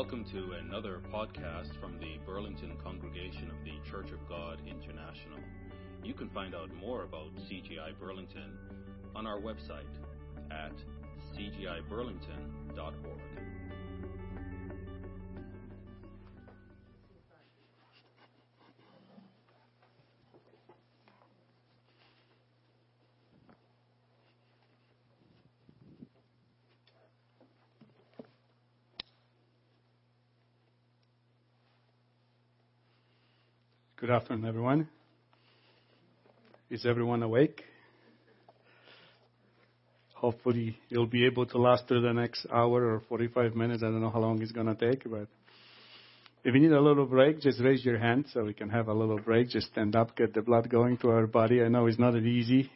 Welcome to another podcast from the Burlington Congregation of the Church of God International. You can find out more about CGI Burlington on our website at cgiburlington.org. Good afternoon, everyone. Is everyone awake? Hopefully, you'll be able to last through the next hour or 45 minutes. I don't know how long it's going to take, but if you need a little break, just raise your hand so we can have a little break. Just stand up, get the blood going to our body. I know it's not easy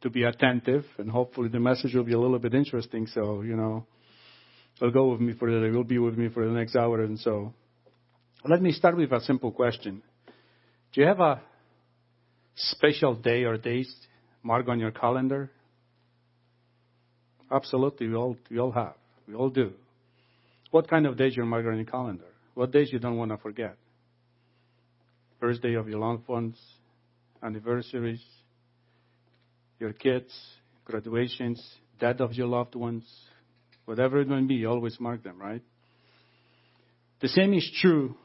to be attentive, and hopefully the message will be a little bit interesting. So, you know, will go with me for the, will be with me for the next hour and so. Let me start with a simple question. Do you have a special day or days marked on your calendar? Absolutely, we all, we all have. We all do. What kind of days you mark on your calendar? What days you don't want to forget? Birthday of your loved ones, anniversaries, your kids, graduations, death of your loved ones, whatever it may be, you always mark them, right? The same is true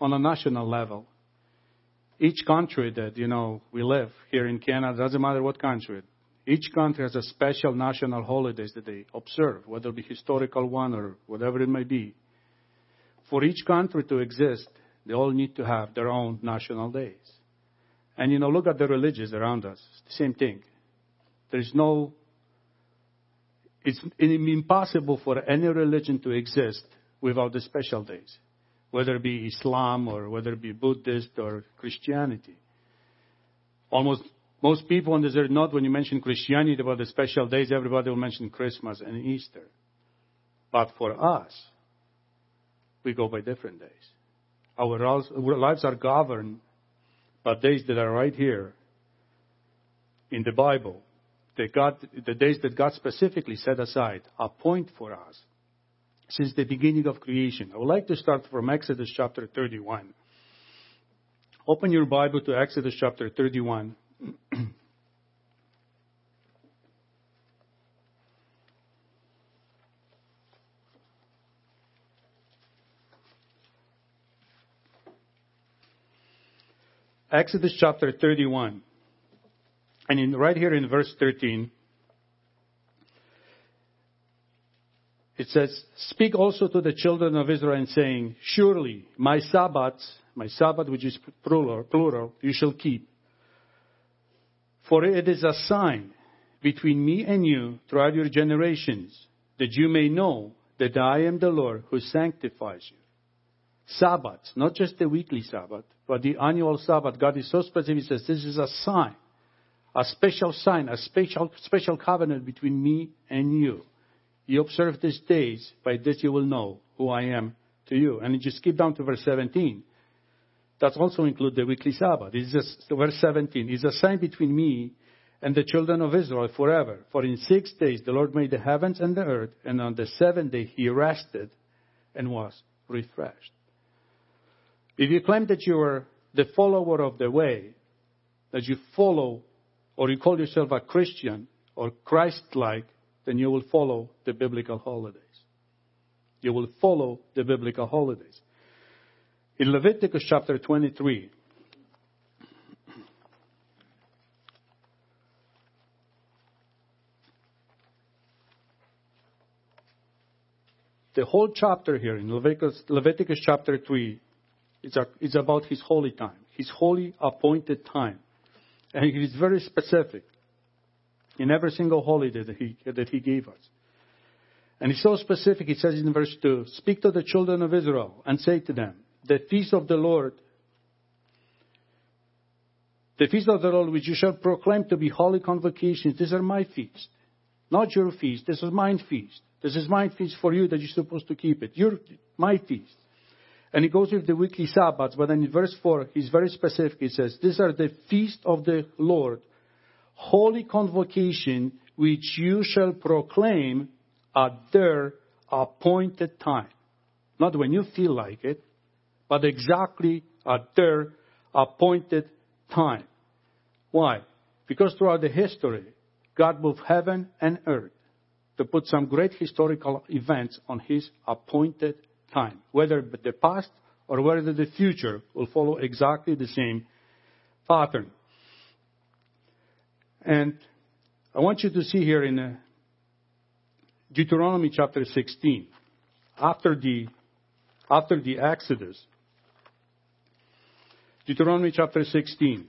on a national level each country that, you know, we live here in Canada, doesn't matter what country, each country has a special national holidays that they observe, whether it be historical one or whatever it may be. For each country to exist, they all need to have their own national days. And you know, look at the religions around us. It's the same thing. There's no, it's impossible for any religion to exist without the special days whether it be Islam or whether it be Buddhist or Christianity. Almost most people on this earth, not when you mention Christianity about the special days, everybody will mention Christmas and Easter. But for us, we go by different days. Our lives are governed by days that are right here in the Bible. God, the days that God specifically set aside, appoint for us since the beginning of creation. I would like to start from Exodus chapter 31. Open your Bible to Exodus chapter 31. Exodus chapter 31. And in, right here in verse 13, it says, Speak also to the children of Israel, saying, Surely my Sabbaths, my Sabbath, which is plural, plural, you shall keep. For it is a sign between me and you throughout your generations, that you may know that I am the Lord who sanctifies you. Sabbath, not just the weekly Sabbath, but the annual Sabbath. God is so specific, He says, This is a sign, a special sign, a special, special covenant between me and you you observe these days, by this you will know who I am to you. And you just skip down to verse 17. That also includes the weekly Sabbath. It's just verse 17. It's a sign between me and the children of Israel forever. For in six days the Lord made the heavens and the earth, and on the seventh day he rested and was refreshed. If you claim that you are the follower of the way, that you follow, or you call yourself a Christian or Christ like, then you will follow the biblical holidays. You will follow the biblical holidays. In Leviticus chapter 23, the whole chapter here in Leviticus, Leviticus chapter 3 is, a, is about his holy time, his holy appointed time. And it is very specific in every single holiday that he, that he gave us. And he's so specific, he says in verse 2 Speak to the children of Israel and say to them, The feast of the Lord, the feast of the Lord which you shall proclaim to be holy convocations, these are my feast. Not your feast, this is mine feast. This is my feast for you that you're supposed to keep it. Your, my feast. And he goes with the weekly Sabbaths, but then in verse 4, he's very specific. He says, These are the feast of the Lord holy convocation which you shall proclaim at their appointed time. not when you feel like it, but exactly at their appointed time. Why? Because throughout the history, God moved heaven and earth to put some great historical events on His appointed time. Whether the past or whether the future will follow exactly the same pattern. And I want you to see here in uh, Deuteronomy chapter 16, after the, after the Exodus, Deuteronomy chapter 16,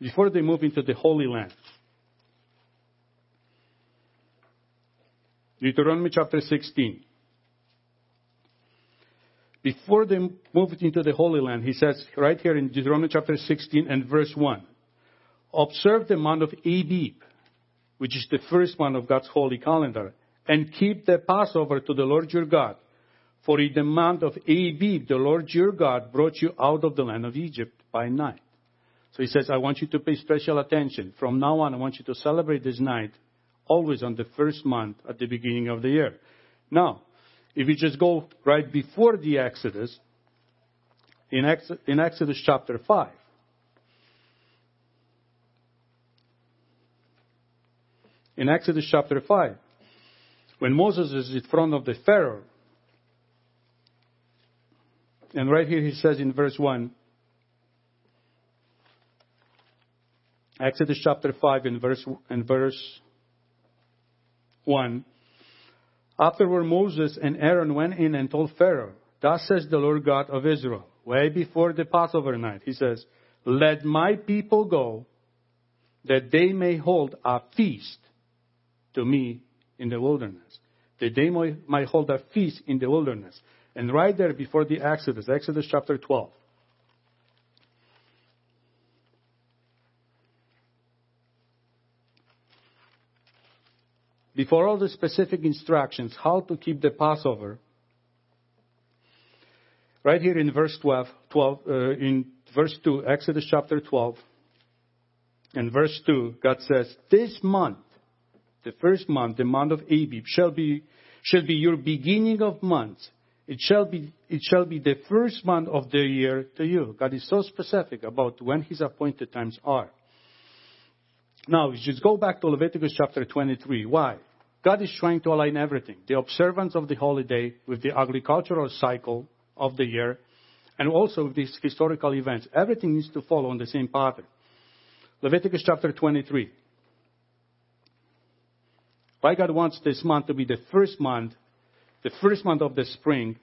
before they move into the Holy Land. Deuteronomy chapter 16. Before they moved into the Holy Land, he says right here in Deuteronomy chapter 16 and verse 1, observe the month of Abib, which is the first month of God's holy calendar, and keep the Passover to the Lord your God. For in the month of Abib, the Lord your God brought you out of the land of Egypt by night. So he says, I want you to pay special attention. From now on, I want you to celebrate this night always on the first month at the beginning of the year. Now, if you just go right before the Exodus, in, Ex- in Exodus chapter 5, in Exodus chapter 5, when Moses is in front of the Pharaoh, and right here he says in verse 1, Exodus chapter 5 and verse, and verse 1. Afterward, Moses and Aaron went in and told Pharaoh, Thus says the Lord God of Israel, way before the Passover night, he says, Let my people go, that they may hold a feast to me in the wilderness. That they might hold a feast in the wilderness. And right there before the Exodus, Exodus chapter 12. before all the specific instructions how to keep the Passover, right here in verse 12, 12 uh, in verse 2, Exodus chapter 12, and verse 2, God says, This month, the first month, the month of Abib, shall be, shall be your beginning of months. It shall be, it shall be the first month of the year to you. God is so specific about when his appointed times are. Now, just go back to Leviticus chapter 23. Why? God is trying to align everything the observance of the holiday with the agricultural cycle of the year, and also with these historical events. Everything needs to follow on the same pattern. Leviticus chapter 23. Why God wants this month to be the first month, the first month of the spring.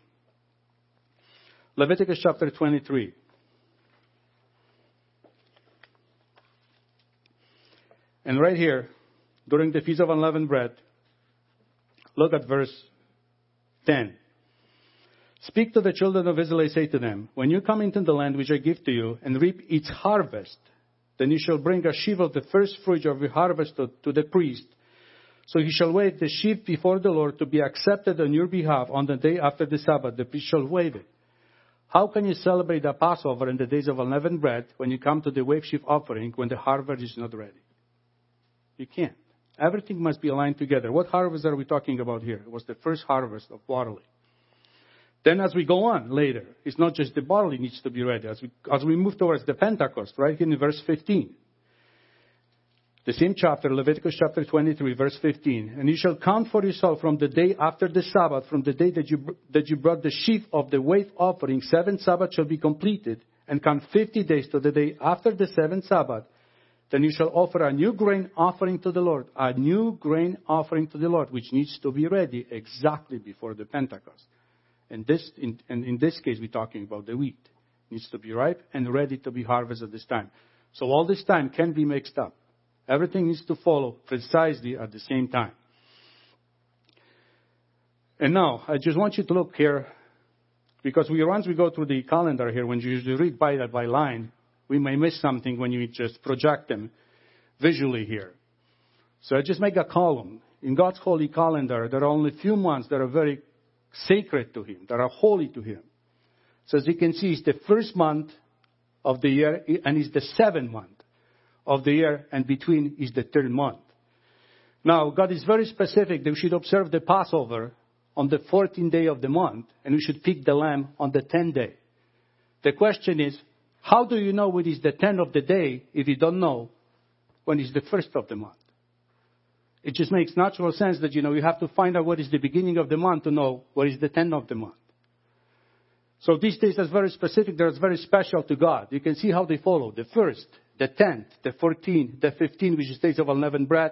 Leviticus chapter 23. And right here, during the Feast of Unleavened Bread, look at verse 10. Speak to the children of Israel, say to them, When you come into the land which I give to you, and reap its harvest, then you shall bring a sheaf of the first fruit of your harvest to, to the priest. So he shall wave the sheaf before the Lord to be accepted on your behalf on the day after the Sabbath. The priest shall wave it. How can you celebrate the Passover in the days of unleavened bread when you come to the wave sheaf offering when the harvest is not ready? You can't. Everything must be aligned together. What harvest are we talking about here? It was the first harvest of barley. Then as we go on later, it's not just the barley needs to be ready. As we, as we move towards the Pentecost, right here in verse 15. The same chapter, Leviticus chapter 23, verse 15. And you shall count for yourself from the day after the Sabbath, from the day that you, that you brought the sheaf of the wave offering, seven Sabbaths shall be completed, and count 50 days to the day after the seventh Sabbath, then you shall offer a new grain offering to the Lord, a new grain offering to the Lord, which needs to be ready exactly before the Pentecost. And this, in, and in this case, we're talking about the wheat. It needs to be ripe and ready to be harvested at this time. So all this time can be mixed up. Everything needs to follow precisely at the same time. And now, I just want you to look here, because we, once we go through the calendar here, when you read by, by line, we may miss something when you just project them visually here. So I just make a column. In God's holy calendar, there are only a few months that are very sacred to Him, that are holy to Him. So as you can see, it's the first month of the year, and it's the seventh month of the year, and between is the third month. Now, God is very specific that we should observe the Passover on the 14th day of the month, and we should pick the lamb on the 10th day. The question is, how do you know it is the 10th of the day if you don't know when it's the first of the month? It just makes natural sense that, you know, you have to find out what is the beginning of the month to know what is the 10th of the month. So these days are very specific, they're very special to God. You can see how they follow. The first, the 10th, the 14th, the 15th, which is days of unleavened bread,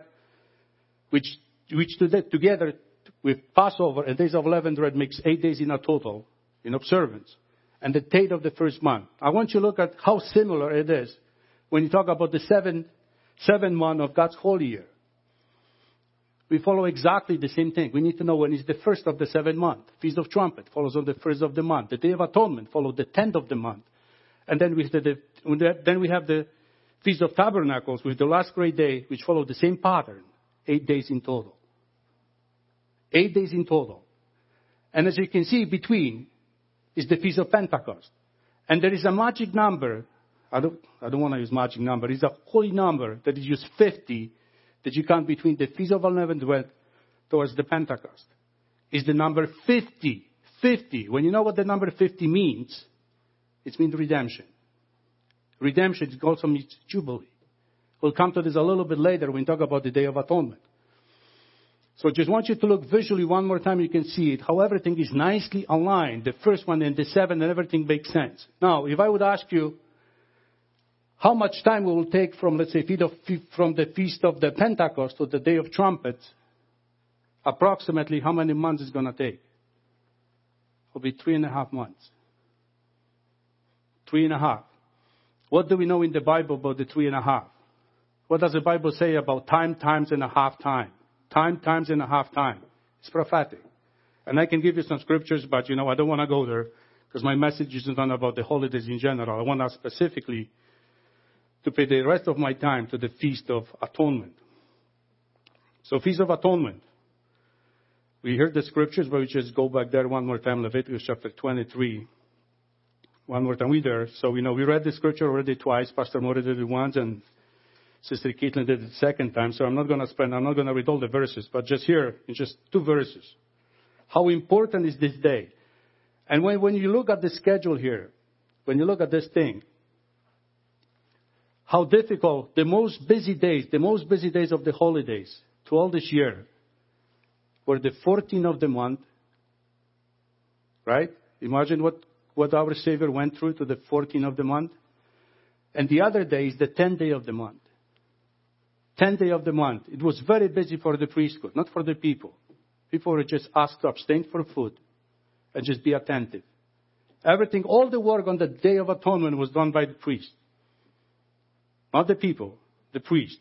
which, which together with Passover and days of unleavened bread makes eight days in a total in observance. And the date of the first month. I want you to look at how similar it is when you talk about the seven, seven month of God's holy year we follow exactly the same thing. We need to know when is the first of the seventh month. Feast of Trumpet follows on the first of the month. The Day of Atonement follows the tenth of the month. And then we, the, then we have the Feast of Tabernacles with the last great day, which follow the same pattern. Eight days in total. Eight days in total. And as you can see, between is the Feast of Pentecost. And there is a magic number. I don't, I don't want to use magic number. It's a holy number that is used 50 that you count between the Feast of Unleavened Bread towards the Pentecost is the number 50. 50. When you know what the number 50 means, it means redemption. Redemption also means jubilee. We'll come to this a little bit later when we talk about the Day of Atonement. So just want you to look visually one more time, you can see it, how everything is nicely aligned. The first one and the seven and everything makes sense. Now, if I would ask you, how much time will it take from, let's say, from the feast of the Pentecost to the day of trumpets? Approximately how many months is going to take? It'll be three and a half months. Three and a half. What do we know in the Bible about the three and a half? What does the Bible say about time times and a half time? Time times and a half time. It's prophetic. And I can give you some scriptures, but you know, I don't want to go there because my message isn't about the holidays in general. I want to specifically to pay the rest of my time to the Feast of Atonement. So, Feast of Atonement. We heard the scriptures, but we just go back there one more time, Leviticus chapter 23. One more time, we there. So, you know, we read the scripture already twice. Pastor Mori did it once, and Sister Caitlin did it second time. So, I'm not going to spend, I'm not going to read all the verses, but just here, in just two verses. How important is this day? And when, when you look at the schedule here, when you look at this thing, how difficult the most busy days, the most busy days of the holidays to all this year were the 14th of the month, right? Imagine what, what our Savior went through to the 14th of the month. And the other day is the 10th day of the month. 10th day of the month. It was very busy for the priesthood, not for the people. People were just asked to abstain from food and just be attentive. Everything, all the work on the Day of Atonement was done by the priest. Not the people, the priest.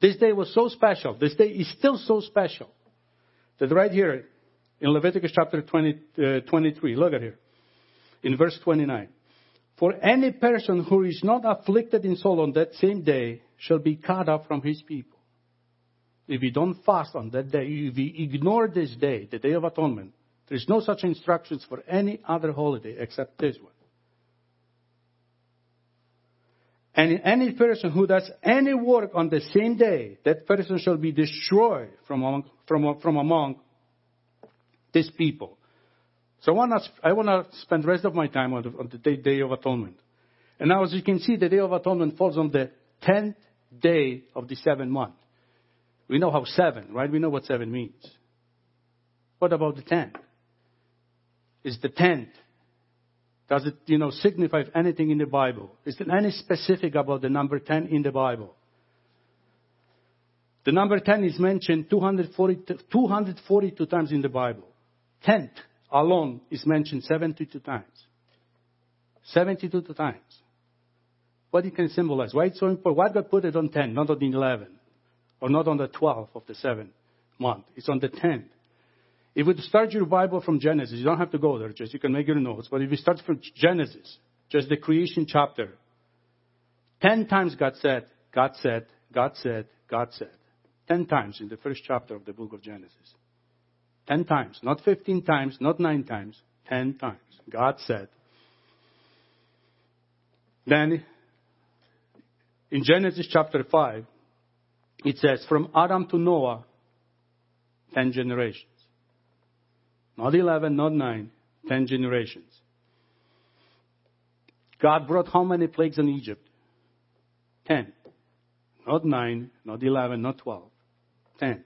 This day was so special. This day is still so special that right here in Leviticus chapter 20, uh, 23, look at here, in verse 29. For any person who is not afflicted in soul on that same day shall be cut off from his people. If we don't fast on that day, if we ignore this day, the Day of Atonement, there is no such instructions for any other holiday except this one. And any person who does any work on the same day, that person shall be destroyed from among, from, from among these people. So I want to, spend the rest of my time on the, on the day, day of Atonement. And now, as you can see, the Day of Atonement falls on the 10th day of the seventh month. We know how seven, right? We know what seven means. What about the 10th? Is the 10th does it, you know, signify anything in the Bible? Is there any specific about the number 10 in the Bible? The number 10 is mentioned 240, 242 times in the Bible. Tenth alone is mentioned 72 times. 72 times. What it can symbolize? Why it's so important? Why God put it on 10, not on the 11? Or not on the 12th of the seventh month? It's on the 10th. If you start your Bible from Genesis, you don't have to go there, just you can make your notes. But if you start from Genesis, just the creation chapter, ten times God said, God said, God said, God said. Ten times in the first chapter of the book of Genesis. Ten times. Not fifteen times, not nine times. Ten times. God said. Then, in Genesis chapter 5, it says, from Adam to Noah, ten generations. not 11, not 9, 10 generations. God brought how many plagues in Egypt? 10. Not 9, not 11, not 12. 10.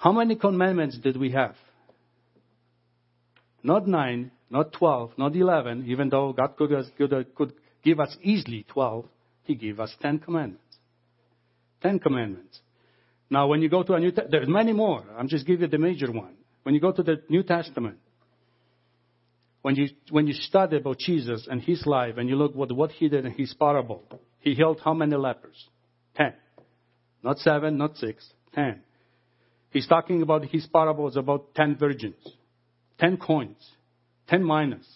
How many commandments did we have? Not 9, not 12, not 11, even though God could, could, uh, could give us easily 12, He gave us 10 commandments. 10 commandments. Now, when you go to a New Testament, there's many more. I'm just giving you the major one. When you go to the New Testament, when you, when you study about Jesus and his life and you look what, what he did in his parable, he healed how many lepers? Ten. Not seven, not six, ten. He's talking about his parables about ten virgins, ten coins, ten minas,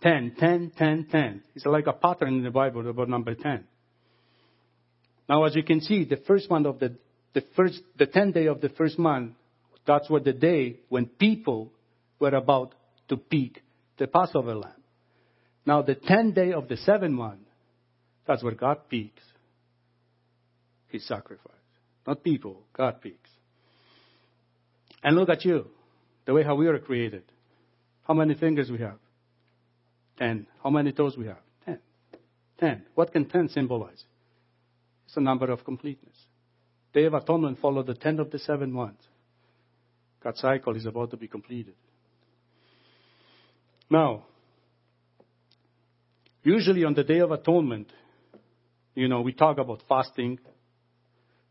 ten, ten, ten, ten. It's like a pattern in the Bible about number ten. Now, as you can see, the first month of the, the first, the tenth day of the first month, that's what the day when people were about to pick the Passover lamb. Now, the tenth day of the seventh month, that's where God picks his sacrifice. Not people, God picks. And look at you, the way how we are created. How many fingers we have? Ten. How many toes we have? Ten. Ten. What can ten symbolize? It's a number of completeness. Day of Atonement followed the tenth of the seven months. God's cycle is about to be completed. Now, usually on the Day of Atonement, you know, we talk about fasting,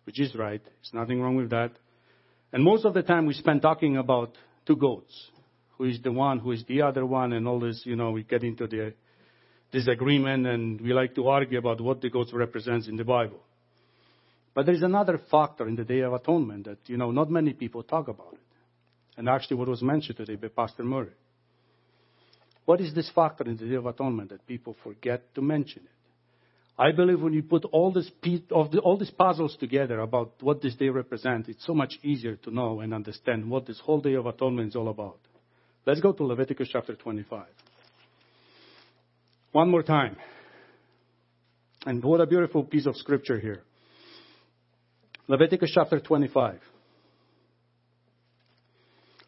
which is right. There's nothing wrong with that. And most of the time we spend talking about two goats. Who is the one, who is the other one, and all this, you know, we get into the disagreement and we like to argue about what the goats represents in the Bible. But there is another factor in the Day of Atonement that, you know, not many people talk about it. And actually what was mentioned today by Pastor Murray. What is this factor in the Day of Atonement that people forget to mention it? I believe when you put all, this, all these puzzles together about what this day represents, it's so much easier to know and understand what this whole Day of Atonement is all about. Let's go to Leviticus chapter 25. One more time. And what a beautiful piece of scripture here. Leviticus chapter 25.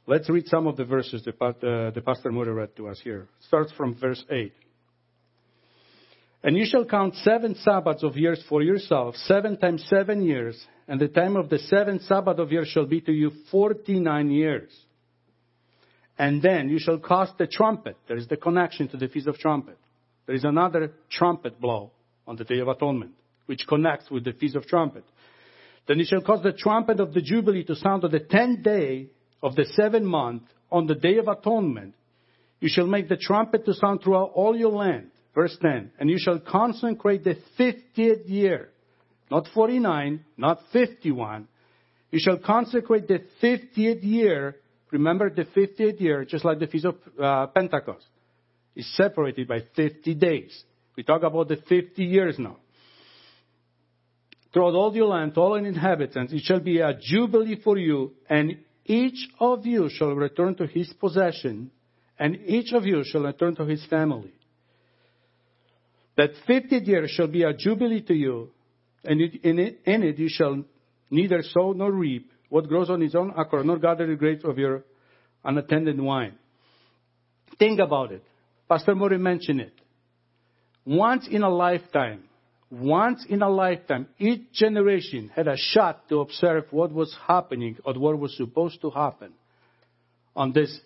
Let's read some of the verses that uh, the Pastor Murray read to us here. It starts from verse 8. And you shall count seven Sabbaths of years for yourself, seven times seven years, and the time of the seventh Sabbath of years shall be to you forty nine years. And then you shall cast the trumpet. There is the connection to the Feast of Trumpet. There is another trumpet blow on the Day of Atonement, which connects with the Feast of Trumpet. Then you shall cause the trumpet of the Jubilee to sound on the tenth day of the seventh month, on the day of atonement, you shall make the trumpet to sound throughout all your land. Verse 10. And you shall consecrate the fiftieth year. Not 49, not 51. You shall consecrate the fiftieth year. Remember the fiftieth year, just like the Feast of uh, Pentecost, is separated by 50 days. We talk about the 50 years now. Throughout all your land, all inhabitants, it shall be a jubilee for you, and each of you shall return to his possession, and each of you shall return to his family. That fiftieth year shall be a jubilee to you, and in it, in it you shall neither sow nor reap what grows on its own accord, nor gather the grapes of your unattended wine. Think about it. Pastor Mori mentioned it. Once in a lifetime, once in a lifetime, each generation had a shot to observe what was happening or what was supposed to happen on this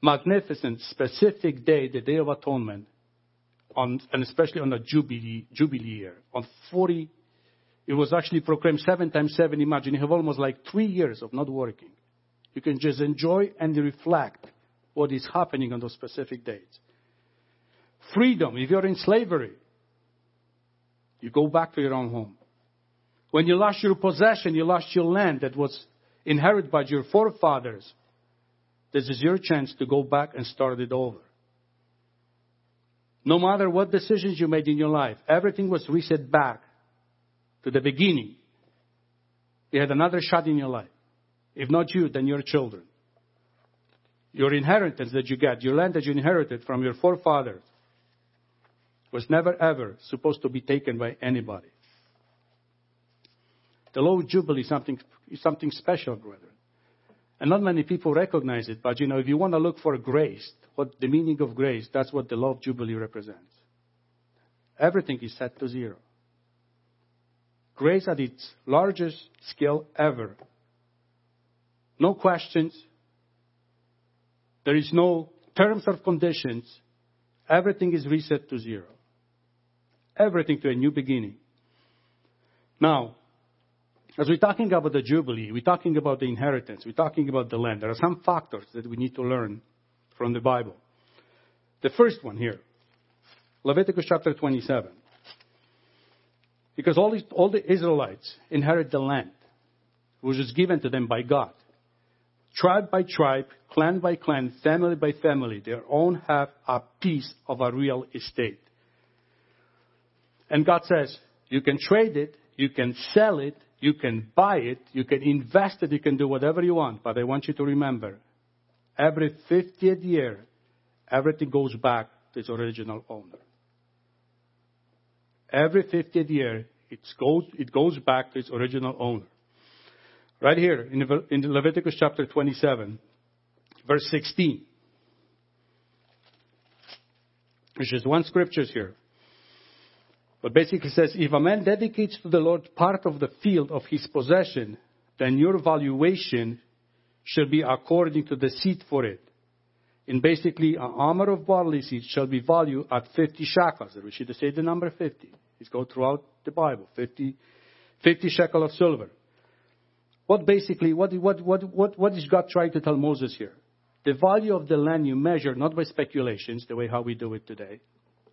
magnificent, specific day, the Day of Atonement, on, and especially on the Jubilee, Jubilee year. On 40, it was actually proclaimed seven times seven. Imagine you have almost like three years of not working. You can just enjoy and reflect what is happening on those specific dates. Freedom, if you're in slavery, you go back to your own home. When you lost your possession, you lost your land that was inherited by your forefathers. This is your chance to go back and start it over. No matter what decisions you made in your life, everything was reset back to the beginning. You had another shot in your life. If not you, then your children. Your inheritance that you get, your land that you inherited from your forefathers, was never ever supposed to be taken by anybody. The Lord Jubilee is something, something special, brethren. And not many people recognize it, but you know, if you want to look for grace, what the meaning of grace, that's what the law of Jubilee represents. Everything is set to zero. Grace at its largest scale ever. No questions. There is no terms or conditions. Everything is reset to zero. Everything to a new beginning. Now, as we're talking about the Jubilee, we're talking about the inheritance, we're talking about the land. There are some factors that we need to learn from the Bible. The first one here, Leviticus chapter 27. Because all, these, all the Israelites inherit the land, which is given to them by God. Tribe by tribe, clan by clan, family by family, they own have a piece of a real estate. And God says, you can trade it, you can sell it, you can buy it, you can invest it, you can do whatever you want. But I want you to remember, every 50th year, everything goes back to its original owner. Every 50th year, it goes, it goes back to its original owner. Right here in, in Leviticus chapter 27, verse 16. There's just one scripture here. But basically says, if a man dedicates to the Lord part of the field of his possession, then your valuation shall be according to the seed for it. And basically, an armor of barley seed shall be valued at 50 shekels. We should say the number 50. It's go throughout the Bible. 50, 50 shekel of silver. What basically, what, what, what, what, what is God trying to tell Moses here? The value of the land you measure not by speculations, the way how we do it today.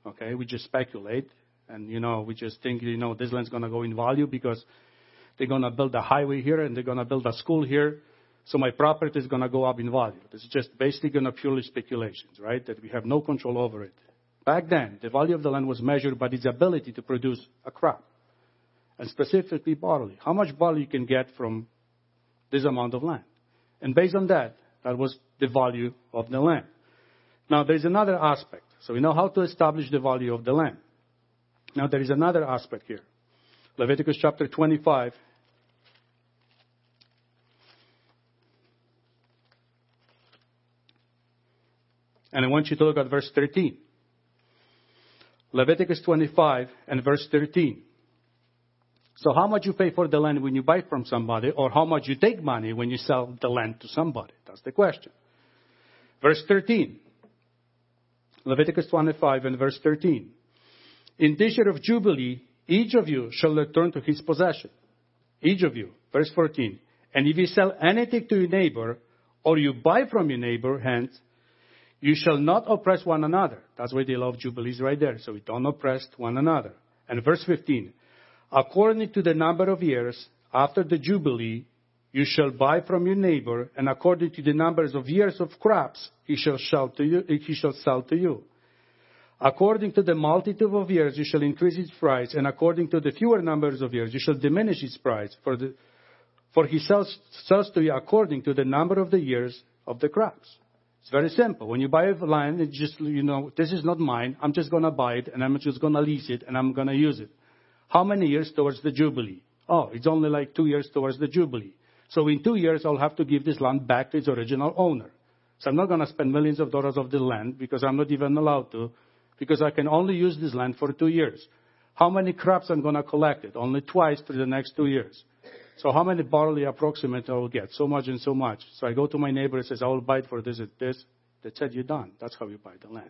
Okay, we just speculate. And, you know, we just think, you know, this land's going to go in value because they're going to build a highway here and they're going to build a school here. So my property is going to go up in value. This is just basically going to purely speculations, right? That we have no control over it. Back then, the value of the land was measured by its ability to produce a crop. And specifically barley. How much barley you can get from this amount of land. And based on that, that was the value of the land. Now there is another aspect. So we know how to establish the value of the land. Now there is another aspect here. Leviticus chapter 25. And I want you to look at verse 13. Leviticus 25 and verse 13. So how much you pay for the land when you buy from somebody, or how much you take money when you sell the land to somebody? That's the question. Verse 13. Leviticus 25 and verse 13. In this year of Jubilee, each of you shall return to his possession. Each of you. Verse 14. And if you sell anything to your neighbor, or you buy from your neighbor, hence, you shall not oppress one another. That's why they love Jubilees right there. So we don't oppress one another. And verse 15. According to the number of years after the Jubilee, you shall buy from your neighbor, and according to the numbers of years of crops, he shall sell to you. He shall sell to you. According to the multitude of years, you shall increase its price, and according to the fewer numbers of years, you shall diminish its price. For, the, for he sells, sells to you according to the number of the years of the crops. It's very simple. When you buy a land, it's just, you know, this is not mine. I'm just going to buy it, and I'm just going to lease it, and I'm going to use it. How many years towards the Jubilee? Oh, it's only like two years towards the Jubilee. So in two years, I'll have to give this land back to its original owner. So I'm not going to spend millions of dollars of the land because I'm not even allowed to because I can only use this land for two years. How many crops I'm going to collect it? Only twice for the next two years. So how many barley approximate I will get? So much and so much. So I go to my neighbor and says, I will buy it for this and this. They said, you're done. That's how you buy the land.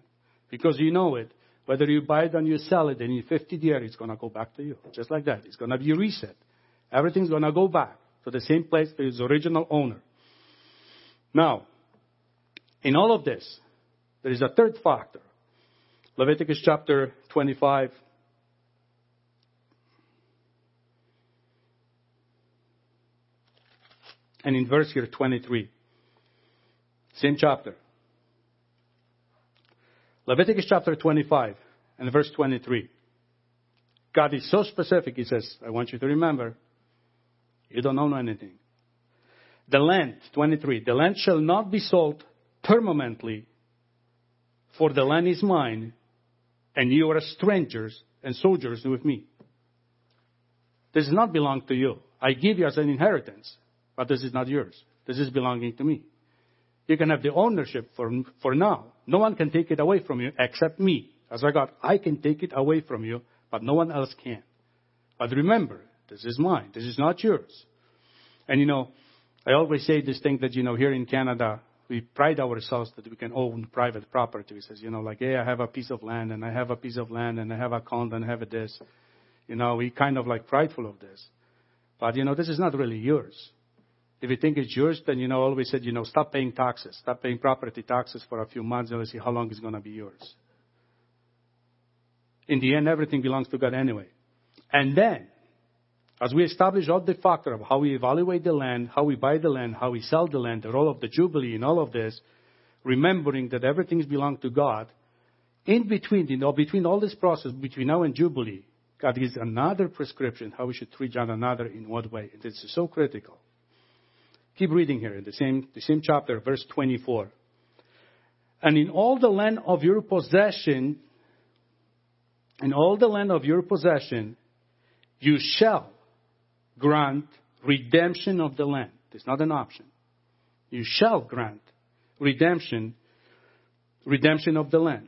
Because you know it. Whether you buy it and you sell it, and in 50 years, it's going to go back to you. Just like that. It's going to be reset. Everything's going to go back to the same place to its original owner. Now, in all of this, there is a third factor. Leviticus chapter 25. And in verse here 23. Same chapter. Leviticus chapter 25 and verse 23. God is so specific, He says, I want you to remember, you don't own anything. The land, 23, the land shall not be sold permanently, for the land is mine, and you are strangers and sojourners with me. This does not belong to you. I give you as an inheritance, but this is not yours. This is belonging to me. You can have the ownership for, for now. No one can take it away from you except me. As I got, I can take it away from you, but no one else can. But remember, this is mine. This is not yours. And you know, I always say this thing that, you know, here in Canada, we pride ourselves that we can own private property. We says, you know, like, hey, I have a piece of land and I have a piece of land and I have a condo and I have a this. You know, we kind of like prideful of this. But, you know, this is not really yours. If you think it's yours, then, you know, always said, you know, stop paying taxes. Stop paying property taxes for a few months and let's see how long it's going to be yours. In the end, everything belongs to God anyway. And then, as we establish all the factor of how we evaluate the land, how we buy the land, how we sell the land, the role of the Jubilee in all of this, remembering that everything belongs to God, in between, you know, between all this process, between now and Jubilee, God gives another prescription how we should treat one another in what way. Is so critical. Keep reading here in the same, the same chapter, verse 24. And in all the land of your possession, in all the land of your possession, you shall grant redemption of the land. It's not an option. You shall grant redemption, redemption of the land.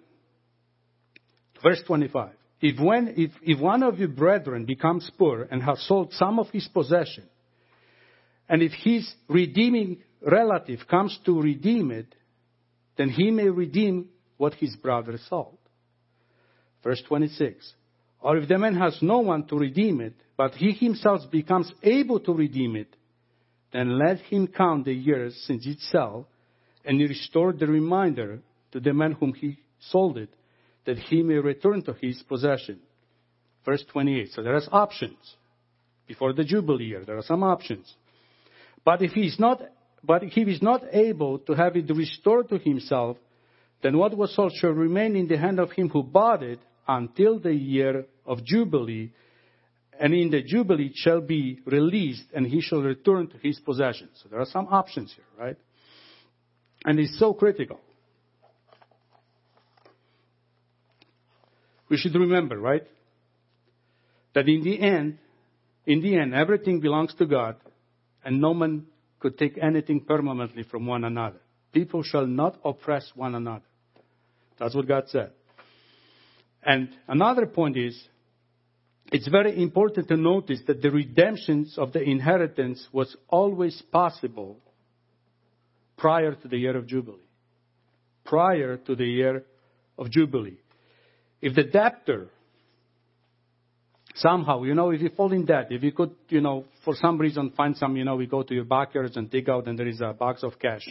Verse 25. If, when, if, if one of your brethren becomes poor and has sold some of his possession, and if his redeeming relative comes to redeem it, then he may redeem what his brother sold. Verse 26. Or if the man has no one to redeem it, but he himself becomes able to redeem it, then let him count the years since it sell, and restore the remainder to the man whom he sold it, that he may return to his possession. Verse 28. So there are options. Before the Jubilee year, there are some options. But if he is not, but if he is not able to have it restored to himself, then what was sold shall remain in the hand of him who bought it until the year of Jubilee, and in the Jubilee it shall be released, and he shall return to his possession. So there are some options here, right? And it's so critical. We should remember, right? That in the end, in the end, everything belongs to God, and no man could take anything permanently from one another. People shall not oppress one another. That's what God said. And another point is, it's very important to notice that the redemptions of the inheritance was always possible prior to the year of Jubilee. Prior to the year of Jubilee. If the debtor somehow, you know, if you fall in debt, if you could, you know, for some reason find some, you know, we go to your backyards and dig out and there is a box of cash.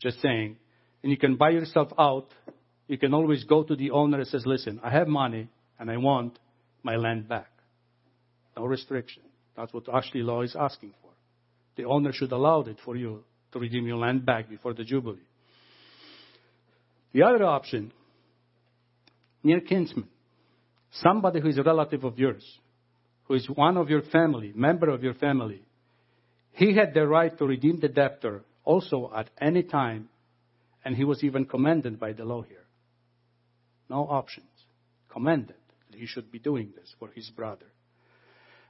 Just saying. And you can buy yourself out. You can always go to the owner and says, listen, I have money and I want my land back. No restriction. That's what actually law is asking for. The owner should allow it for you to redeem your land back before the Jubilee. The other option, near kinsman somebody who is a relative of yours, who is one of your family, member of your family, he had the right to redeem the debtor also at any time, and he was even commanded by the law here. No options. Commanded that he should be doing this for his brother.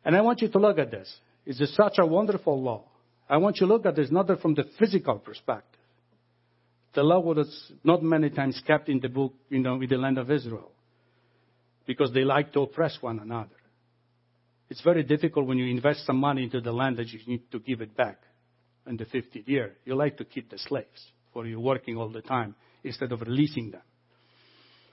And I want you to look at this. It's such a wonderful law. I want you to look at this not from the physical perspective. The law was not many times kept in the book, you know, in the land of Israel because they like to oppress one another. It's very difficult when you invest some money into the land that you need to give it back in the 50th year. You like to keep the slaves for you working all the time instead of releasing them.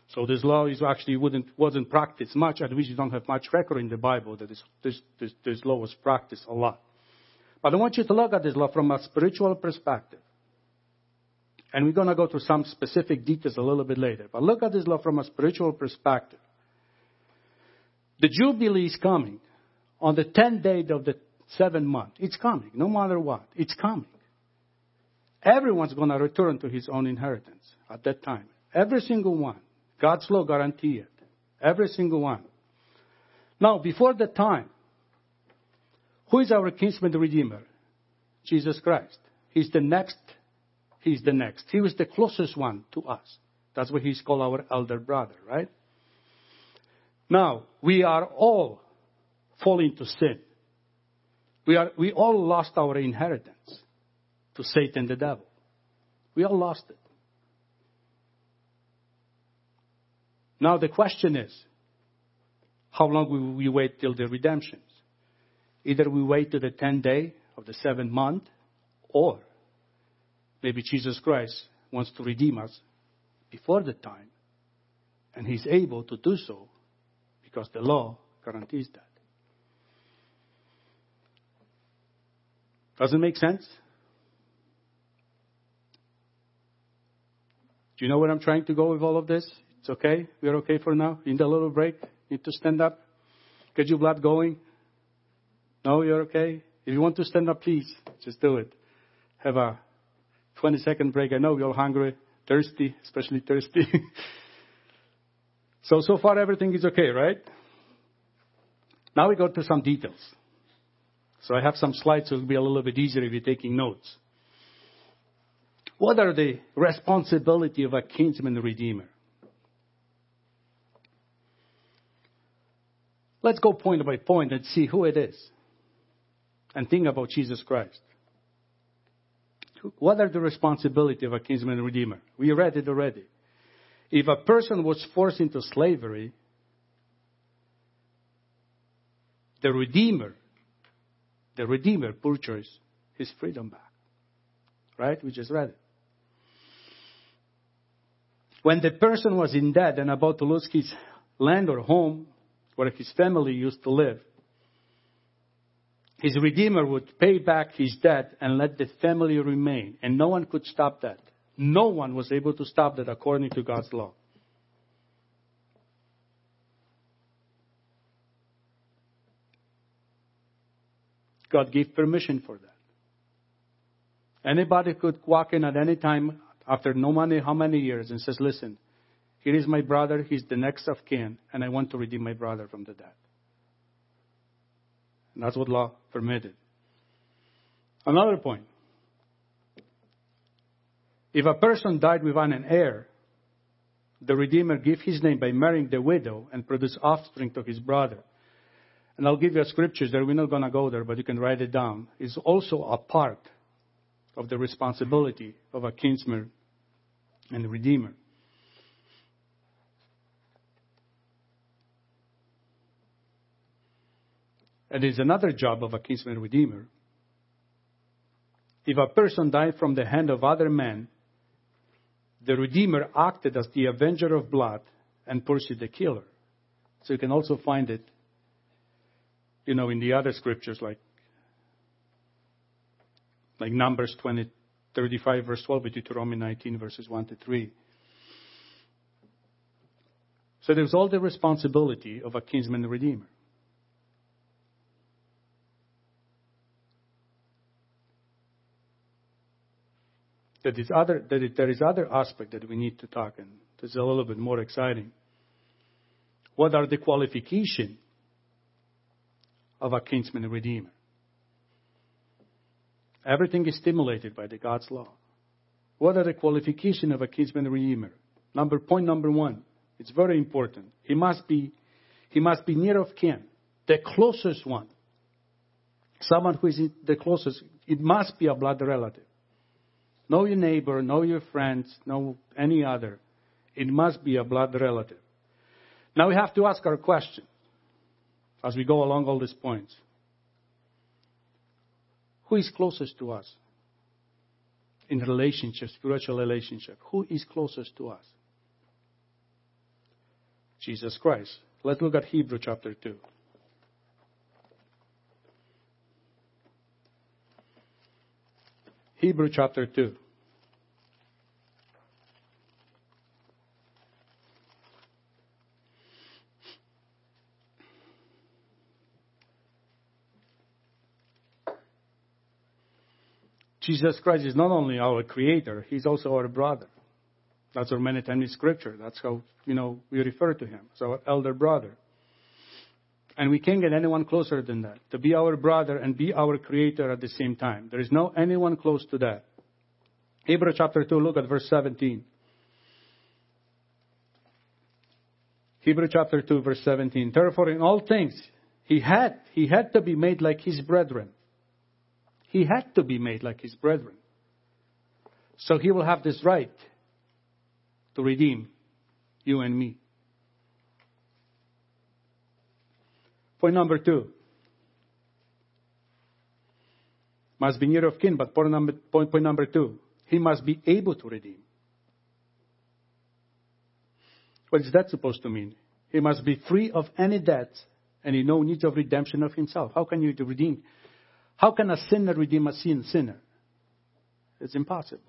So this law is actually wouldn't, wasn't practiced much, at least you don't have much record in the Bible that this, this, this, this law was practiced a lot. But I want you to look at this law from a spiritual perspective. And we're going to go through some specific details a little bit later. But look at this law from a spiritual perspective. The Jubilee is coming on the 10th day of the seventh month. It's coming, no matter what. It's coming. Everyone's going to return to his own inheritance at that time. Every single one. God's law guarantee it. Every single one. Now, before that time, who is our kinsman redeemer? Jesus Christ. He's the next. He's the next. He was the closest one to us. That's why he's called our elder brother, right? Now, we are all falling to sin. We, are, we all lost our inheritance. to Satan the devil. We all lost it. Now the question is, how long will we wait till the redemptions? Either we wait to the 10th day of the seventh month, or maybe Jesus Christ wants to redeem us before the time, and he's able to do so because the law guarantees that. Doesn't make sense? Do you know where I'm trying to go with all of this? It's okay? We're okay for now? Need a little break? Need to stand up? Get your blood going? No, you're okay? If you want to stand up, please, just do it. Have a 20 second break. I know all hungry, thirsty, especially thirsty. so, so far everything is okay, right? Now we go to some details. So I have some slides so it'll be a little bit easier if you're taking notes. What are the responsibility of a kinsman redeemer? Let's go point by point and see who it is. And think about Jesus Christ. What are the responsibility of a kinsman redeemer? We read it already. If a person was forced into slavery, the redeemer, the redeemer purchased his freedom back. Right? We just read it. When the person was in debt and about to lose his land or home where his family used to live, his Redeemer would pay back his debt and let the family remain. And no one could stop that. No one was able to stop that according to God's law. God gave permission for that. Anybody could walk in at any time after no money, how many years, and says, Listen, here is my brother, he's the next of kin, and I want to redeem my brother from the debt. And that's what law permitted. Another point. If a person died without an heir, the Redeemer give his name by marrying the widow and produce offspring to his brother. And I'll give you a scriptures there. We're not going to go there, but you can write it down. It's also a part of the responsibility of a kinsman and redeemer. It is another job of a kinsman redeemer. If a person died from the hand of other men, the redeemer acted as the avenger of blood and pursued the killer. So you can also find it, you know, in the other scriptures like like Numbers 20, 35 verse 12, Deuteronomy 19 verses 1 to 3. So there's all the responsibility of a kinsman redeemer. That is other that there is other aspect that we need to talk and is a little bit more exciting. What are the qualification of a kinsman redeemer? Everything is stimulated by the God's law. What are the qualification of a kinsman redeemer? Number point number one. It's very important. He must be he must be near of kin, the closest one. Someone who is the closest. It must be a blood relative. Know your neighbor, know your friends, know any other. It must be a blood relative. Now we have to ask our question as we go along all these points. Who is closest to us in relationship, spiritual relationship? Who is closest to us? Jesus Christ. Let's look at Hebrew chapter 2. Hebrew chapter 2. Jesus Christ is not only our creator, he's also our brother. That's our many times in scripture. That's how, you know, we refer to him our elder brother. And we can't get anyone closer than that. To be our brother and be our creator at the same time. There is no anyone close to that. Hebrew chapter 2, look at verse 17. Hebrew chapter 2, verse 17. Therefore, in all things, he had, he had to be made like his brethren he had to be made like his brethren. So he will have this right to redeem you and me. Point number two. Must be near of kin, but point number, point, point number two. He must be able to redeem. What is that supposed to mean? He must be free of any debt and in no need of redemption of himself. How can you redeem? How can a sinner redeem a sin sinner? It's impossible.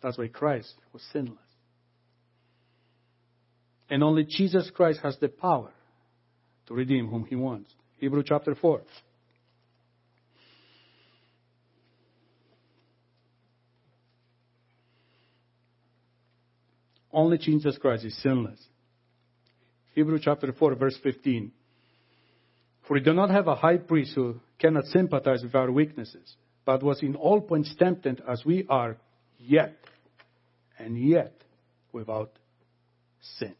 That's why Christ was sinless. And only Jesus Christ has the power to redeem whom he wants. Hebrew chapter 4. Only Jesus Christ is sinless. Hebrew chapter 4, verse 15. For we do not have a high priest who cannot sympathize with our weaknesses, but was in all points tempted as we are, yet, and yet, without sin.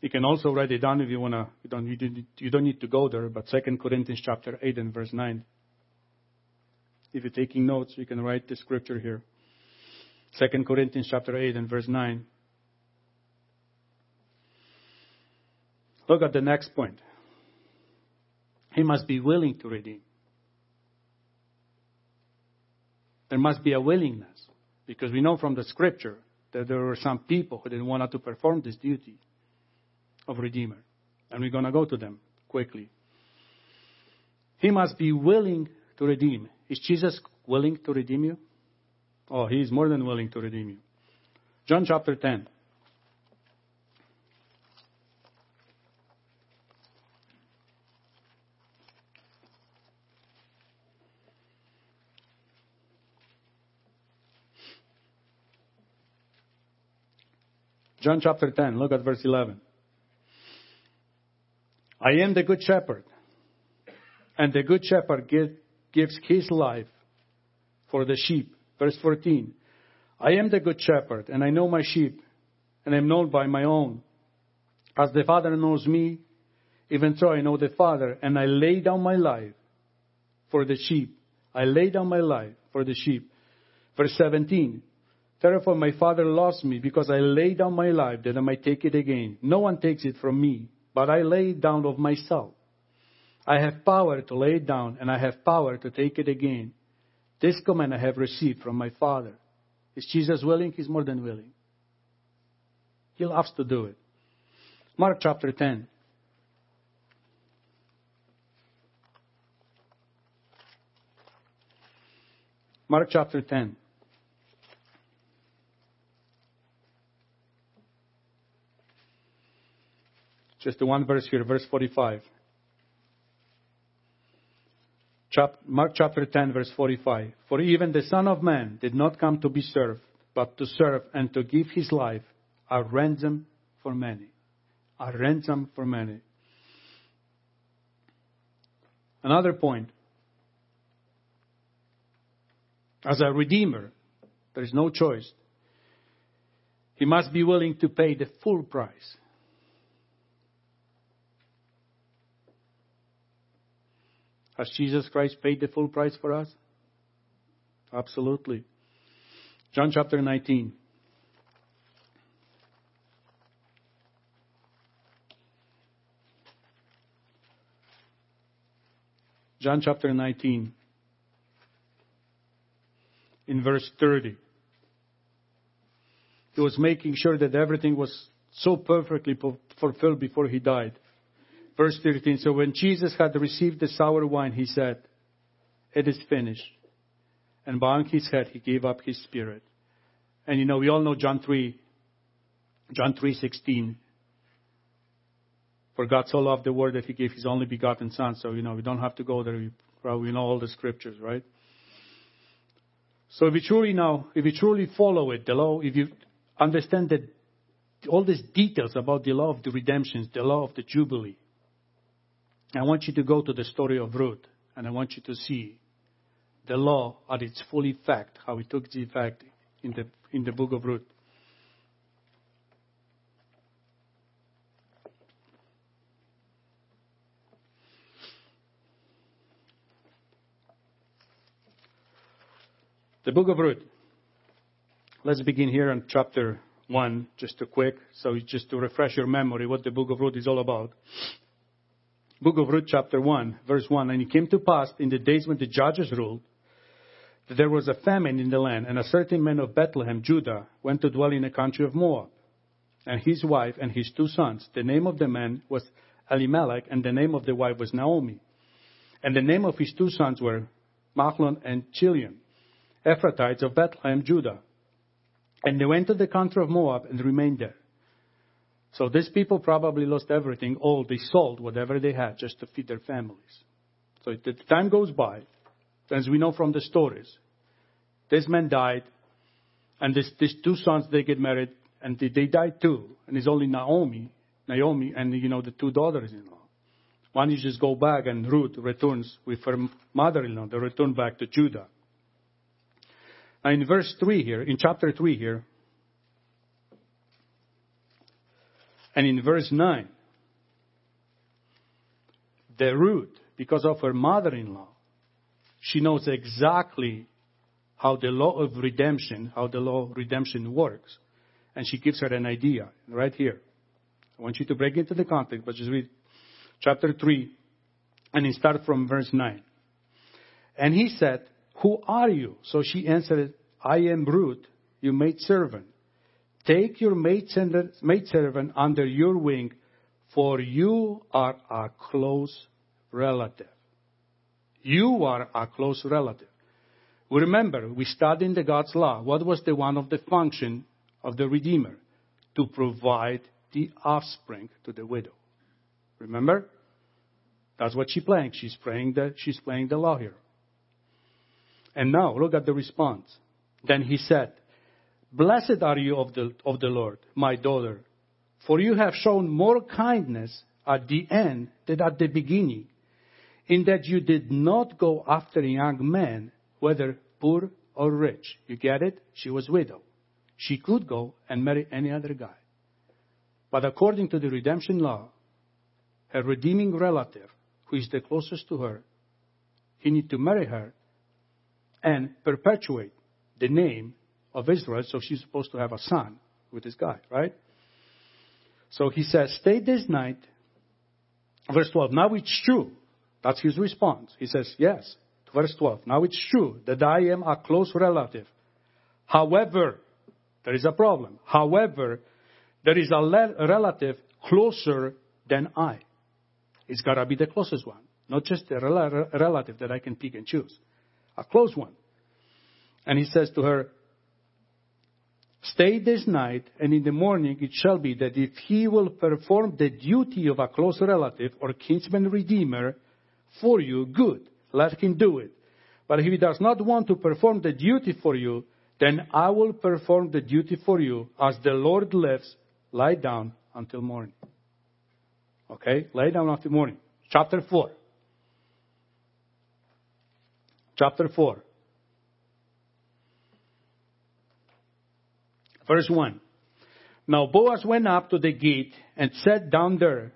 You can also write it down if you wanna. You don't, you don't need to go there, but 2 Corinthians chapter 8 and verse 9. If you're taking notes, you can write the scripture here. 2 Corinthians chapter 8 and verse 9. Look at the next point. He must be willing to redeem. There must be a willingness. Because we know from the scripture that there were some people who didn't want to perform this duty of Redeemer. And we're going to go to them quickly. He must be willing to redeem. Is Jesus willing to redeem you? Oh, he is more than willing to redeem you. John chapter 10. John chapter 10, look at verse 11. I am the good shepherd, and the good shepherd give, gives his life for the sheep. Verse 14. I am the good shepherd, and I know my sheep, and I am known by my own. As the Father knows me, even so I know the Father, and I lay down my life for the sheep. I lay down my life for the sheep. Verse 17. Therefore my Father loves me, because I lay down my life that I might take it again. No one takes it from me, but I lay it down of myself. I have power to lay it down, and I have power to take it again. This command I have received from my Father. Is Jesus willing? He's more than willing. He loves to do it. Mark chapter 10. Mark chapter 10. Just the one verse here, verse 45. Mark chapter 10, verse 45. For even the Son of Man did not come to be served, but to serve and to give his life a ransom for many. A ransom for many. Another point. As a redeemer, there is no choice. He must be willing to pay the full price. Has Jesus Christ paid the full price for us? Absolutely. John chapter 19. John chapter 19, in verse 30. He was making sure that everything was so perfectly fulfilled before he died. Verse 13 So when Jesus had received the sour wine, he said, It is finished. And bowing his head, he gave up his spirit. And you know, we all know John 3, John 3:16. For God so loved the world that he gave his only begotten son. So, you know, we don't have to go there. We probably know all the scriptures, right? So if you truly know, if you truly follow it, the law, if you understand that all these details about the law of the redemption, the law of the jubilee, I want you to go to the story of Ruth, and I want you to see the law at its full effect, how it took effect in the, in the book of Ruth. The book of Ruth. Let's begin here on chapter 1, just to quick, so just to refresh your memory what the book of Ruth is all about. Book of Ruth, chapter 1, verse 1. And it came to pass in the days when the judges ruled that there was a famine in the land, and a certain man of Bethlehem, Judah, went to dwell in the country of Moab, and his wife and his two sons. The name of the man was Elimelech, and the name of the wife was Naomi. And the name of his two sons were Mahlon and Chilion, Ephrathites of Bethlehem, Judah. And they went to the country of Moab and remained there. So these people probably lost everything, all they sold whatever they had just to feed their families. So the time goes by, as we know from the stories, this man died, and this, these two sons they get married, and they, they died too. And it's only Naomi, Naomi, and you know the two daughters-in-law. One is just go back, and Ruth returns with her mother-in-law. They return back to Judah. Now in verse 3 here, in chapter 3 here, and in verse 9, the Ruth, because of her mother-in-law, she knows exactly how the law of redemption, how the law of redemption works. And she gives her an idea right here. I want you to break into the context, but just read chapter 3, and it starts from verse 9. And he said, Who are you? So she answered, I am Ruth, your maidservant. Take your maidservant under your wing, for you are a close relative. You are a close relative. Remember, we studied in the God's law. What was the one of the function of the Redeemer? To provide the offspring to the widow. Remember? That's what she's playing. She's playing the, she's playing the law here. And now, look at the response. Then he said, Blessed are you of the, of the Lord, my daughter, for you have shown more kindness at the end than at the beginning, in that you did not go after a young men, whether poor or rich. You get it? She was widow. She could go and marry any other guy. But according to the redemption law, her redeeming relative, who is the closest to her, he need to marry her and perpetuate the name of Israel, so she's supposed to have a son with this guy, right? So he says, Stay this night. Verse 12. Now it's true. That's his response. He says, Yes. Verse 12. Now it's true that I am a close relative. However, there is a problem. However, there is a, le- relative closer than I. It's got to be the closest one, not just a rel- relative that I can pick and choose. A close one. And he says to her, Stay this night, and in the morning it shall be that if he will perform the duty of a close relative or kinsman redeemer for you, good, let him do it. But if he does not want to perform the duty for you, then I will perform the duty for you. As the Lord lives, lie down until morning. Okay? Lie down until morning. Chapter 4. Chapter 4. Verse 1. Now Boaz went up to the gate and sat down there,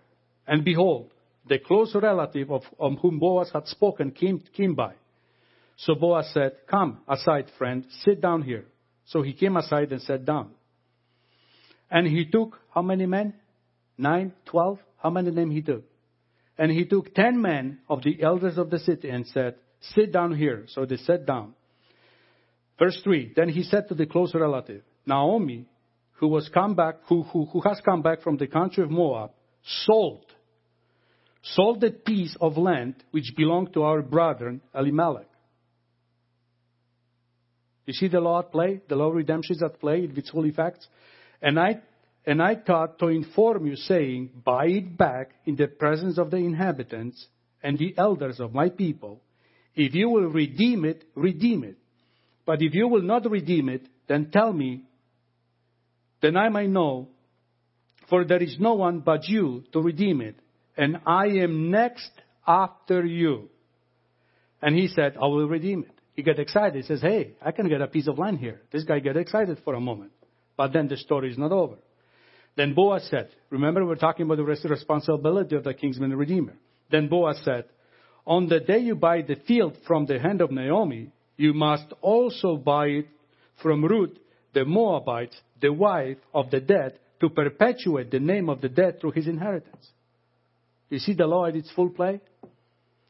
and behold, the close relative of, of whom Boaz had spoken came, came by. So Boaz said, Come aside, friend, sit down here. So he came aside and sat down. And he took how many men? Nine, twelve? How many men he took? And he took ten men of the elders of the city and said, Sit down here. So they sat down. Verse 3 Then he said to the close relative, Naomi, who was come back, who, who, who has come back from the country of Moab, sold, sold the piece of land which belonged to our brother Elimelech. You see the law at play? The law of redemption is at play with its full effects. And I, and I thought to inform you, saying, Buy it back in the presence of the inhabitants and the elders of my people. If you will redeem it, redeem it. But if you will not redeem it, then tell me then I may know, for there is no one but you to redeem it, and I am next after you. And he said, I will redeem it. He got excited. He says, Hey, I can get a piece of land here. This guy got excited for a moment. But then the story is not over. Then Boaz said, Remember, we're talking about the responsibility of the kinsman and redeemer. Then Boaz said, On the day you buy the field from the hand of Naomi, you must also buy it from Ruth, the Moabite, the wife of the dead, to perpetuate the name of the dead through his inheritance. You see the law at its full play?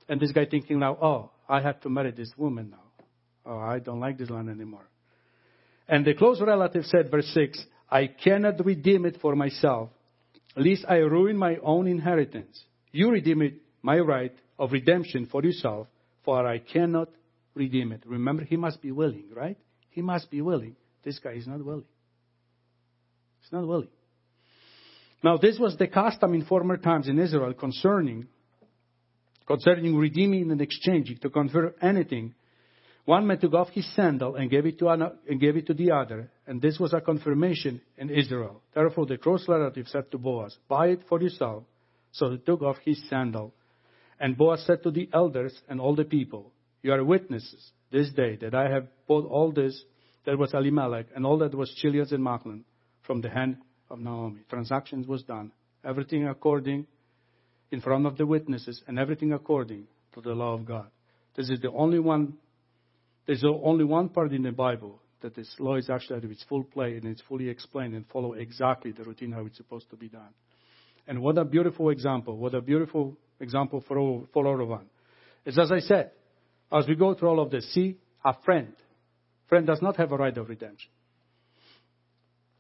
And this guy thinking now, oh, I have to marry this woman now. Oh, I don't like this land anymore. And the close relative said, verse 6, I cannot redeem it for myself, lest I ruin my own inheritance. You redeem it, my right of redemption for yourself, for I cannot redeem it. Remember, he must be willing, right? He must be willing. This guy is not willing. He's not willing. Now, this was the custom in former times in Israel concerning concerning redeeming and exchanging to convert anything. One man took off his sandal and gave it to another, and gave it to the other, and this was a confirmation in Israel. Therefore, the close relative said to Boaz, "Buy it for yourself." So he took off his sandal, and Boaz said to the elders and all the people, "You are witnesses this day that I have bought all this that was Elimelech and all that was Chilion and Mahlon from the hand of Naomi. Transactions was done, everything according in front of the witnesses, and everything according to the law of God. This is the only one. There's only one part in the Bible that this law is actually at its full play and it's fully explained and follow exactly the routine how it's supposed to be done. And what a beautiful example! What a beautiful example for all, for all of us. It's as I said, as we go through all of this, see a friend. Friend does not have a right of redemption.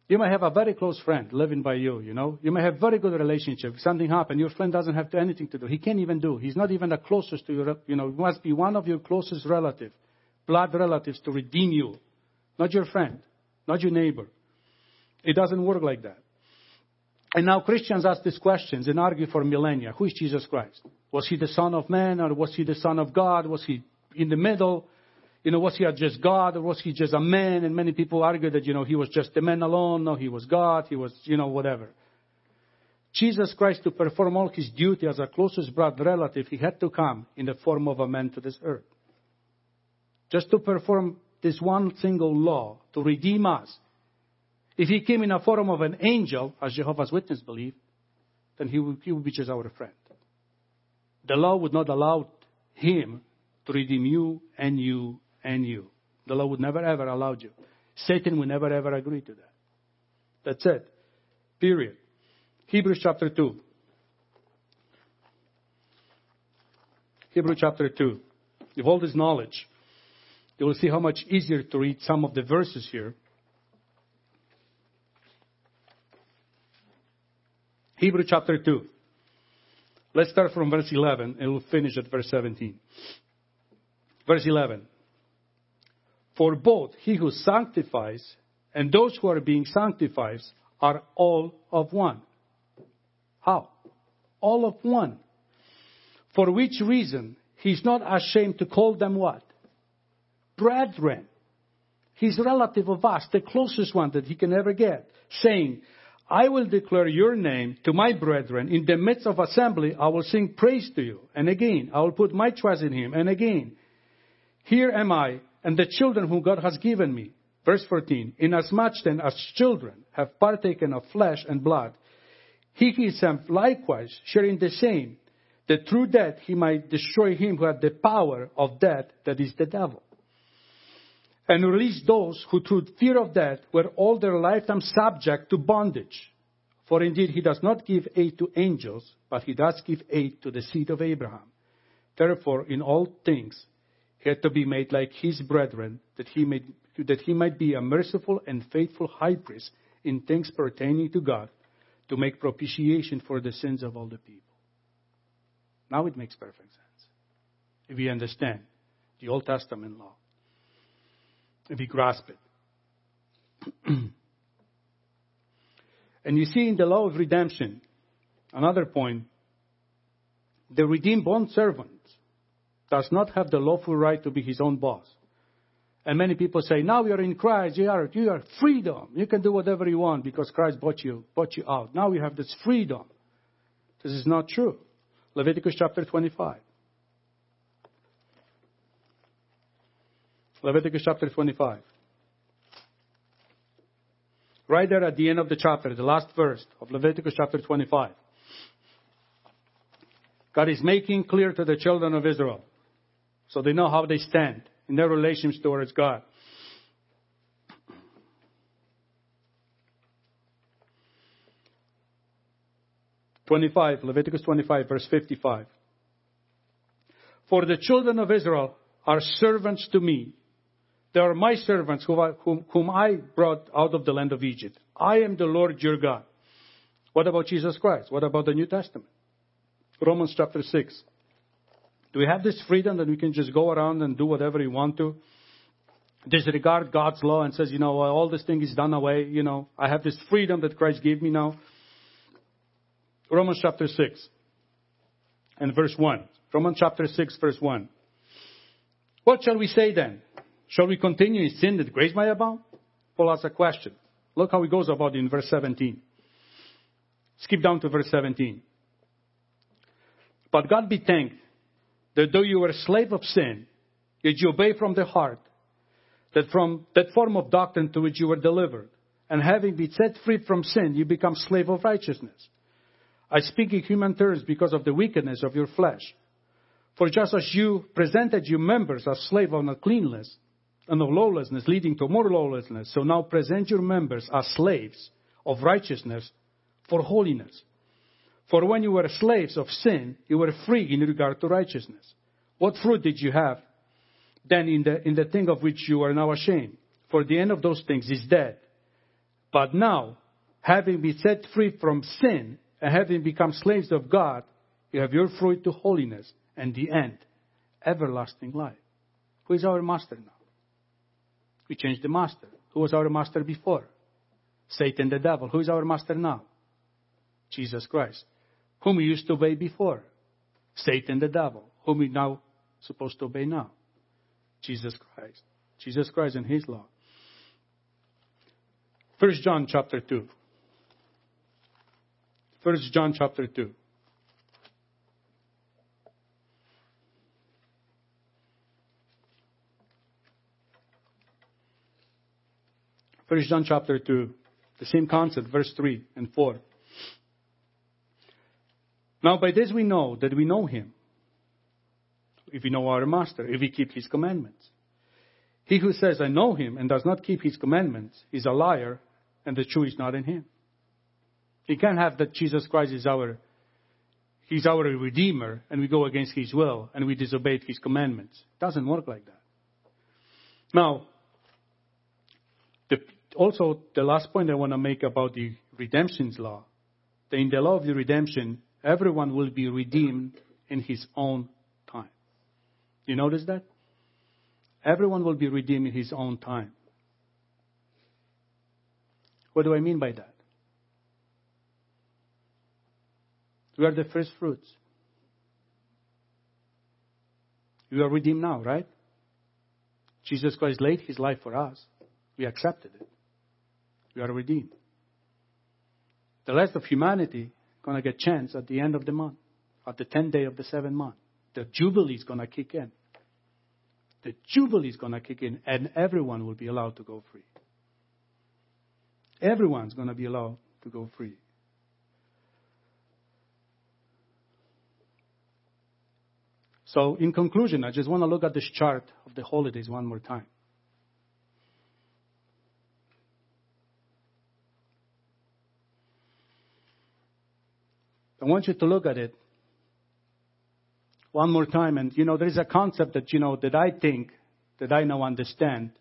You may have a very close friend living by you, you know. You may have very good relationship. Something happened, your friend doesn't have to anything to do. He can't even do. He's not even the closest to your, you know, it must be one of your closest relative, blood relatives to redeem you. Not your friend, not your neighbor. It doesn't work like that. And now Christians ask these questions and argue for millennia. Who is Jesus Christ? Was he the Son of Man or was he the Son of God? Was he in the middle? You know, was he just God or was he just a man? And many people argue that, you know, he was just a man alone. No, he was God. He was, you know, whatever. Jesus Christ, to perform all his duty as our closest blood relative, he had to come in the form of a man to this earth. Just to perform this one single law, to redeem us. If he came in a form of an angel, as Jehovah's Witnesses believe, then he would, he would be just our friend. The law would not allow him to redeem you and you and you. The law would never ever allow you. Satan would never ever agree to that. That's it. Period. Hebrews chapter 2. Hebrews chapter 2. With all this knowledge, you will see how much easier to read some of the verses here. Hebrews chapter 2. Let's start from verse 11 and we'll finish at verse 17. Verse 11. For both he who sanctifies and those who are being sanctified are all of one. How? All of one. For which reason he's not ashamed to call them what? Brethren. He's relative of us, the closest one that he can ever get, saying, I will declare your name to my brethren. In the midst of assembly, I will sing praise to you. And again, I will put my trust in him. And again, here am I and the children whom God has given me. Verse 14, inasmuch then as children have partaken of flesh and blood, he himself likewise sharing the same, that through death he might destroy him who had the power of death, that is the devil. And release those who through fear of death were all their lifetime subject to bondage. For indeed he does not give aid to angels, but he does give aid to the seed of Abraham. Therefore, in all things, he had to be made like his brethren, that he, may, that he might be a merciful and faithful high priest in things pertaining to God, to make propitiation for the sins of all the people. Now it makes perfect sense. If we understand the Old Testament law, if we grasp it. and you see in the law of redemption, another point, the redeemed bond servant does not have the lawful right to be his own boss. And many people say, now you're in Christ, you are, you are freedom. You can do whatever you want because Christ bought you, bought you out. Now you have this freedom. This is not true. Leviticus chapter 25. Leviticus chapter 25. Right there at the end of the chapter, the last verse of Leviticus chapter 25. God is making clear to the children of Israel so they know how they stand in their relations towards God. Twenty-five, Leviticus twenty-five, verse fifty-five. For the children of Israel are servants to me. They are my servants whom I brought out of the land of Egypt. I am the Lord your God. What about Jesus Christ? What about the New Testament? Romans chapter 6. Do we have this freedom that we can just go around and do whatever we want to? Disregard God's law and says, you know, all this thing is done away. You know, I have this freedom that Christ gave me now. Romans chapter 6 and verse 1. Romans chapter 6 verse 1. What shall we say then? Shall we continue in sin that grace may abound? Paul asks a question. Look how he goes about it in verse 17. Skip down to verse 17. But God be thanked that though you were a slave of sin, yet you obey from the heart, that from that form of doctrine to which you were delivered, and having been set free from sin, you become slave of righteousness. I speak in human terms because of the wickedness of your flesh. For just as you presented your members as slaves of uncleanness and of lawlessness, leading to more lawlessness, so now present your members as slaves of righteousness for holiness. For when you were slaves of sin, you were free in regard to righteousness. What fruit did you have then in the, in the thing of which you are now ashamed? For the end of those things is dead. But now, having been set free from sin and having become slaves of God, you have your fruit to holiness and the end, everlasting life. Who is our master now? We changed the master. Who was our master before? Satan the devil. Who is our master now? Jesus Christ. Whom we used to obey before? Satan the devil. Whom we now supposed to obey now? Jesus Christ. Jesus Christ and His law. First John chapter 2. First John chapter 2. First John chapter 2, the same concept, verse 3 and 4. Now by this we know that we know him. If we know our master, if we keep his commandments. He who says, I know him and does not keep his commandments is a liar and the truth is not in him. You can't have that Jesus Christ is our, he's our redeemer and we go against his will and we disobey his commandments. It doesn't work like that. Now, the, also the last point I want to make about the redemption's law, that in the law of the redemption, everyone will be redeemed in his own time. You notice that? Everyone will be redeemed in his own time. What do I mean by that? We are the first fruits. We are redeemed now, right? Jesus Christ laid his life for us. We accepted it. We are redeemed. The rest of humanity going to get chance at the end of the month, at the 10th day of the seventh month. The jubilee is going to kick in. The jubilee is going to kick in, and everyone will be allowed to go free. Everyone's going to be allowed to go free. So, in conclusion, I just want to look at this chart of the holidays one more time. I want you to look at it one more time. And, you know, there is a concept that, you know, that I think, that I now understand.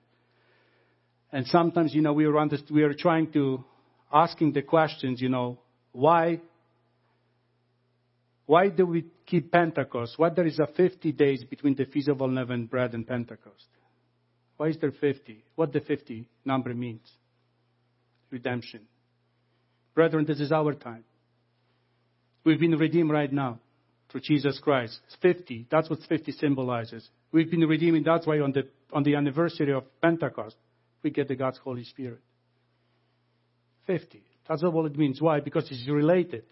And sometimes, you know, we are, we are trying to, asking the questions, you know, why, why do we keep Pentecost? Why there is a 50 days between the Feast of Unleavened Bread and Pentecost? Why is there 50? What the 50 number means? Redemption. Brethren, this is our time. We've been redeemed right now through Jesus Christ. It's 50. That's what 50 symbolizes. We've been redeemed. That's why on the, on the anniversary of Pentecost, we get the God's Holy Spirit. 50. That's all it means. Why? Because it's related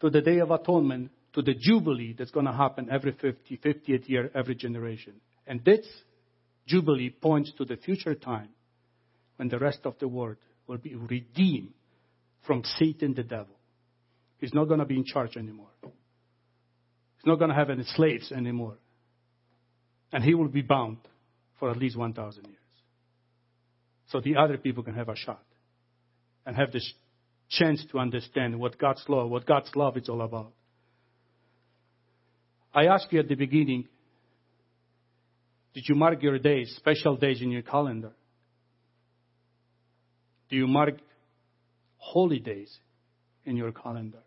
to the Day of Atonement, to the Jubilee that's going to happen every 50, 50th year, every generation. And this Jubilee points to the future time when the rest of the world will be redeemed from Satan the devil. He's not going to be in charge anymore. He's not going to have any slaves anymore. And he will be bound for at least 1,000 years. So the other people can have a shot and have this chance to understand what God's law, what God's love is all about. I asked you at the beginning, did you mark your days, special days in your calendar? Do you mark holy days in your calendar?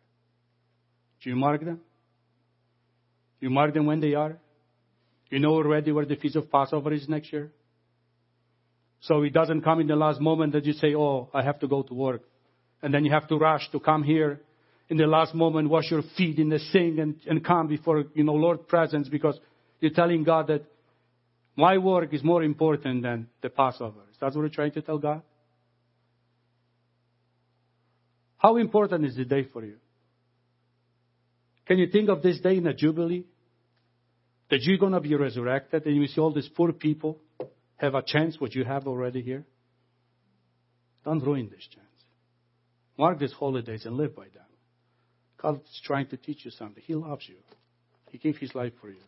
Do you mark them? You mark them when they are? You know already where the Feast of Passover is next year? So it doesn't come in the last moment that you say, oh, I have to go to work. And then you have to rush to come here in the last moment, wash your feet in the sink and, and come before, you know, Lord presence because you're telling God that my work is more important than the Passover. Is that what you're trying to tell God? How important is the day for you? Can you think of this day in a jubilee? That you're going to be resurrected and you see all these poor people have a chance what you have already here? Don't ruin this chance. Mark these holidays and live by them. God is trying to teach you something. He loves you. He gave His life for you.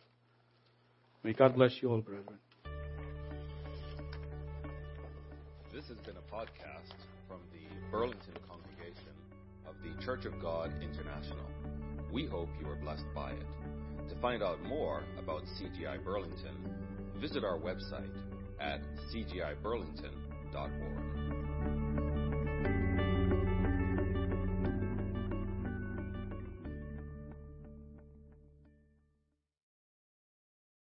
May God bless you all, brethren. This has been a podcast from the Burlington congregation of the Church of God International. We hope you are blessed by it. To find out more about CGI Burlington, visit our website at cgiburlington.org.